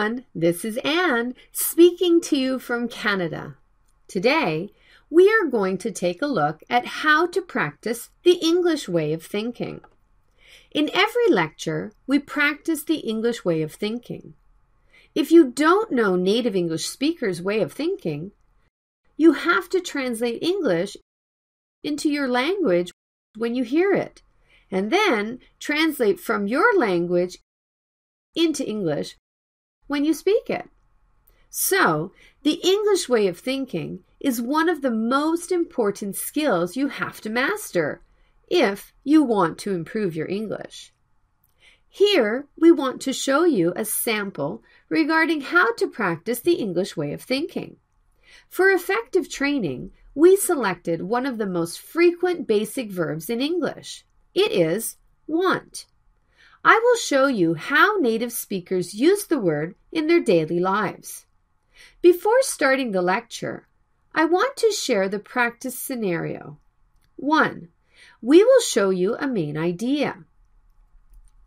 everyone. This is Anne speaking to you from Canada. Today, we are going to take a look at how to practice the English way of thinking. In every lecture, we practice the English way of thinking. If you don't know native English speakers' way of thinking, you have to translate English into your language when you hear it, and then translate from your language into English when you speak it. So, the English way of thinking is one of the most important skills you have to master if you want to improve your English. Here, we want to show you a sample regarding how to practice the English way of thinking. For effective training, we selected one of the most frequent basic verbs in English. It is want. I will show you how native speakers use the word in their daily lives. Before starting the lecture, I want to share the practice scenario. 1. We will show you a main idea.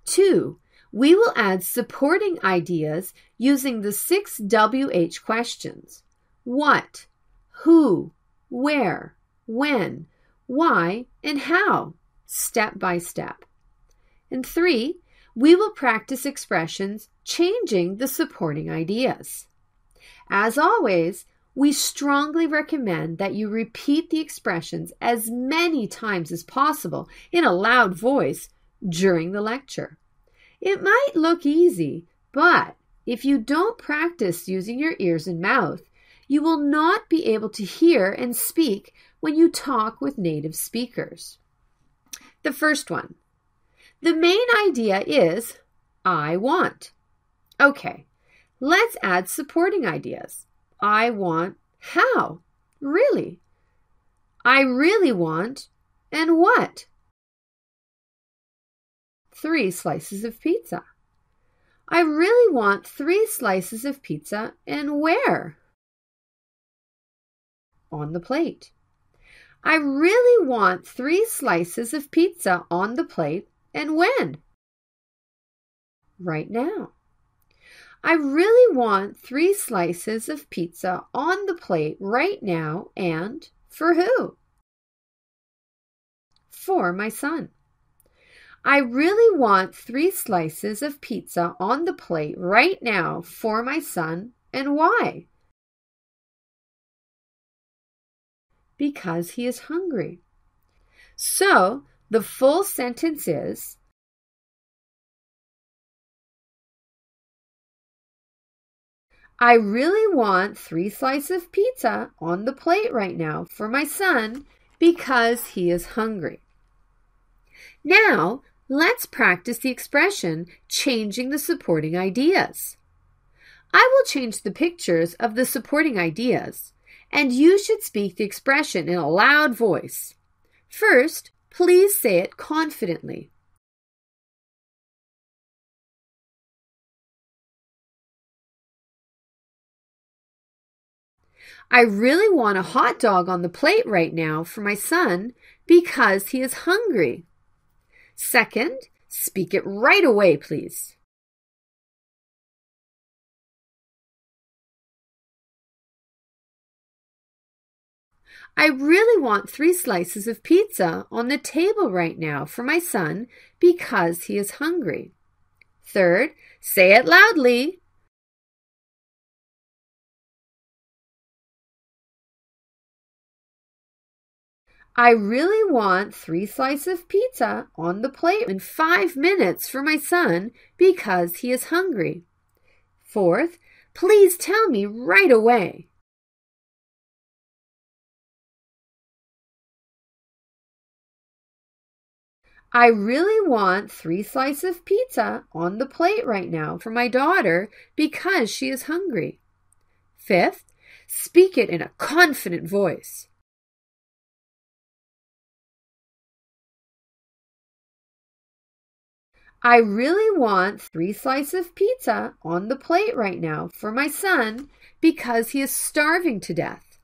2. We will add supporting ideas using the six WH questions what, who, where, when, why, and how, step by step. And three, we will practice expressions changing the supporting ideas. As always, we strongly recommend that you repeat the expressions as many times as possible in a loud voice during the lecture. It might look easy, but if you don't practice using your ears and mouth, you will not be able to hear and speak when you talk with native speakers. The first one. The main idea is I want. Okay, let's add supporting ideas. I want how? Really? I really want and what? Three slices of pizza. I really want three slices of pizza and where? on the plate. I really want three slices of pizza on the plate and when? Right now. I really want three slices of pizza on the plate right now and for who? For my son. I really want three slices of pizza on the plate right now for my son and why? because he is hungry. So the full sentence is I really want three slices of pizza on the plate right now for my son because he is hungry. Now, let's practice the expression changing the supporting ideas. I will change the pictures of the supporting ideas and you should speak the expression in a loud voice. First, please say it confidently. I really want a hot dog on the plate right now for my son because he is hungry. Second, speak it right away, please. I really want three slices of pizza on the table right now for my son because he is hungry. Third, say it loudly. I really want three slices of pizza on the plate in five minutes for my son because he is hungry. Fourth, please tell me right away. I really want three slices of pizza on the plate right now for my daughter because she is hungry. Fifth, speak it in a confident voice. I really want three slices of pizza on the plate right now for my son because he is starving to death.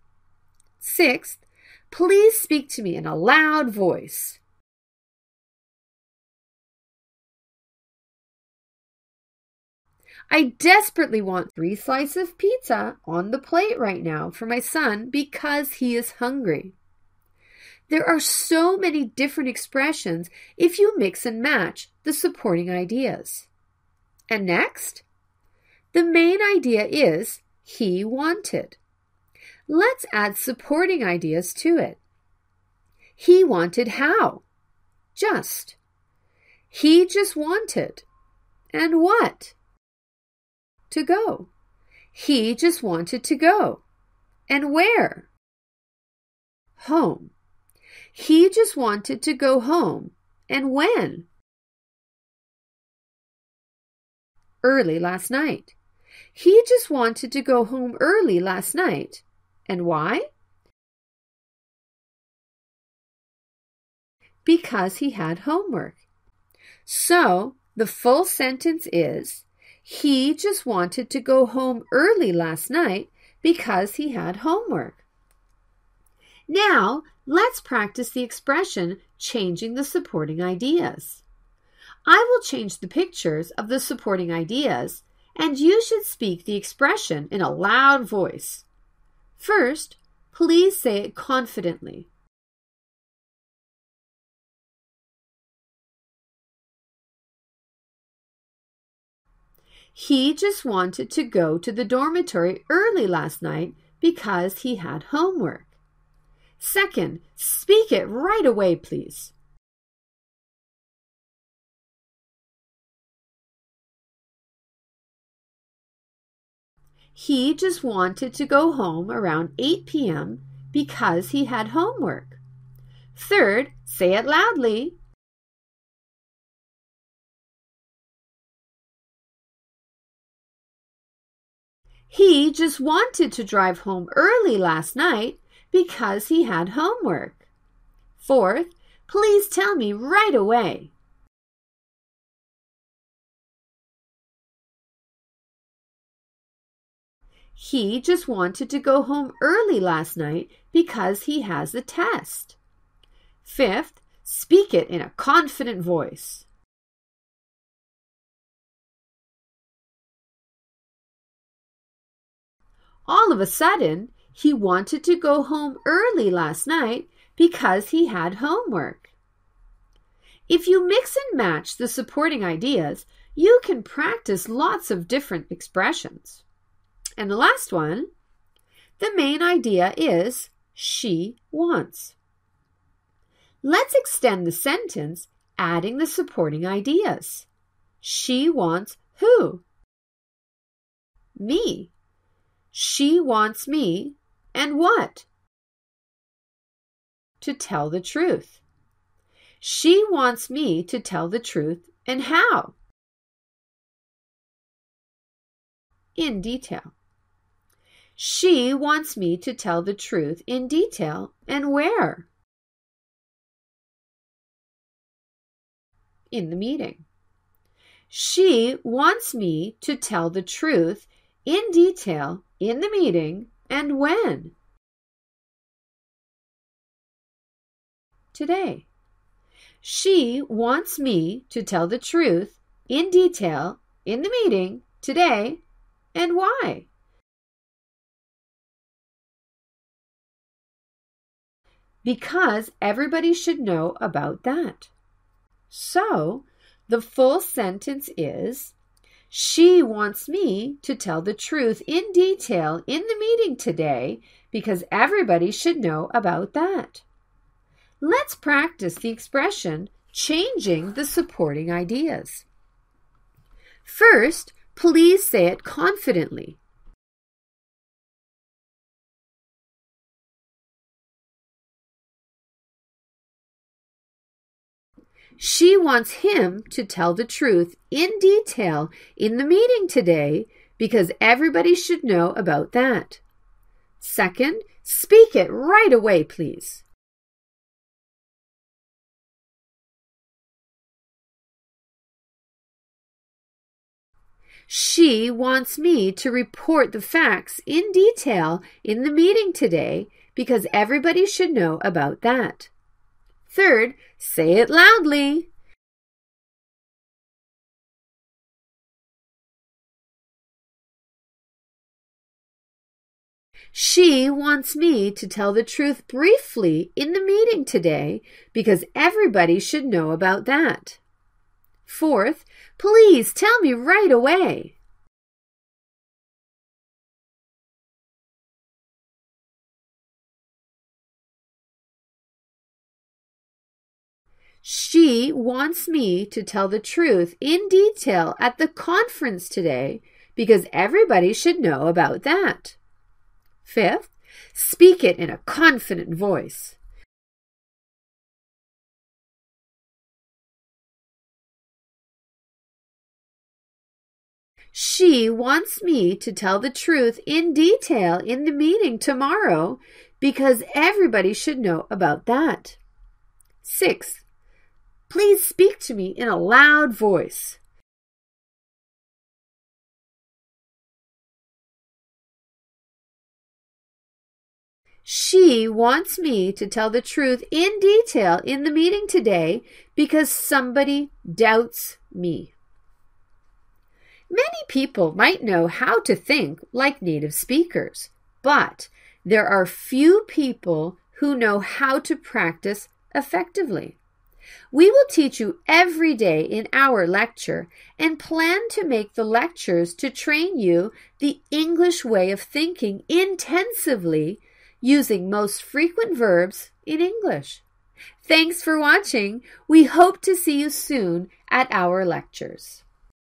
Sixth, please speak to me in a loud voice. I desperately want three slices of pizza on the plate right now for my son because he is hungry. There are so many different expressions if you mix and match the supporting ideas. And next, the main idea is he wanted. Let's add supporting ideas to it. He wanted how? Just. He just wanted. And what? To go. He just wanted to go. And where? Home. He just wanted to go home. And when? Early last night. He just wanted to go home early last night. And why? Because he had homework. So the full sentence is He just wanted to go home early last night because he had homework. Now, let's practice the expression changing the supporting ideas. I will change the pictures of the supporting ideas, and you should speak the expression in a loud voice. First, please say it confidently. He just wanted to go to the dormitory early last night because he had homework. Second, speak it right away, please. He just wanted to go home around 8 p.m. because he had homework. Third, say it loudly. He just wanted to drive home early last night because he had homework. Fourth, please tell me right away. He just wanted to go home early last night because he has a test. Fifth, speak it in a confident voice. All of a sudden, he wanted to go home early last night because he had homework. If you mix and match the supporting ideas, you can practice lots of different expressions. And the last one, the main idea is she wants. Let's extend the sentence, adding the supporting ideas. She wants who? Me. She wants me and what? To tell the truth. She wants me to tell the truth and how? In detail. She wants me to tell the truth in detail and where? In the meeting. She wants me to tell the truth in detail in the meeting and when? Today. She wants me to tell the truth in detail in the meeting today and why? Because everybody should know about that. So, the full sentence is she wants me to tell the truth in detail in the meeting today because everybody should know about that. Let's practice the expression changing the supporting ideas. First, please say it confidently. She wants him to tell the truth in detail in the meeting today because everybody should know about that. Second, speak it right away, please. She wants me to report the facts in detail in the meeting today because everybody should know about that. Third, say it loudly. She wants me to tell the truth briefly in the meeting today because everybody should know about that. Fourth, please tell me right away. She wants me to tell the truth in detail at the conference today because everybody should know about that. Fifth, speak it in a confident voice. She wants me to tell the truth in detail in the meeting tomorrow because everybody should know about that. Sixth, Please speak to me in a loud voice. She wants me to tell the truth in detail in the meeting today because somebody doubts me. Many people might know how to think like native speakers, but there are few people who know how to practice effectively. We will teach you every day in our lecture and plan to make the lectures to train you the English way of thinking intensively using most frequent verbs in English. Thanks for watching. We hope to see you soon at our lectures.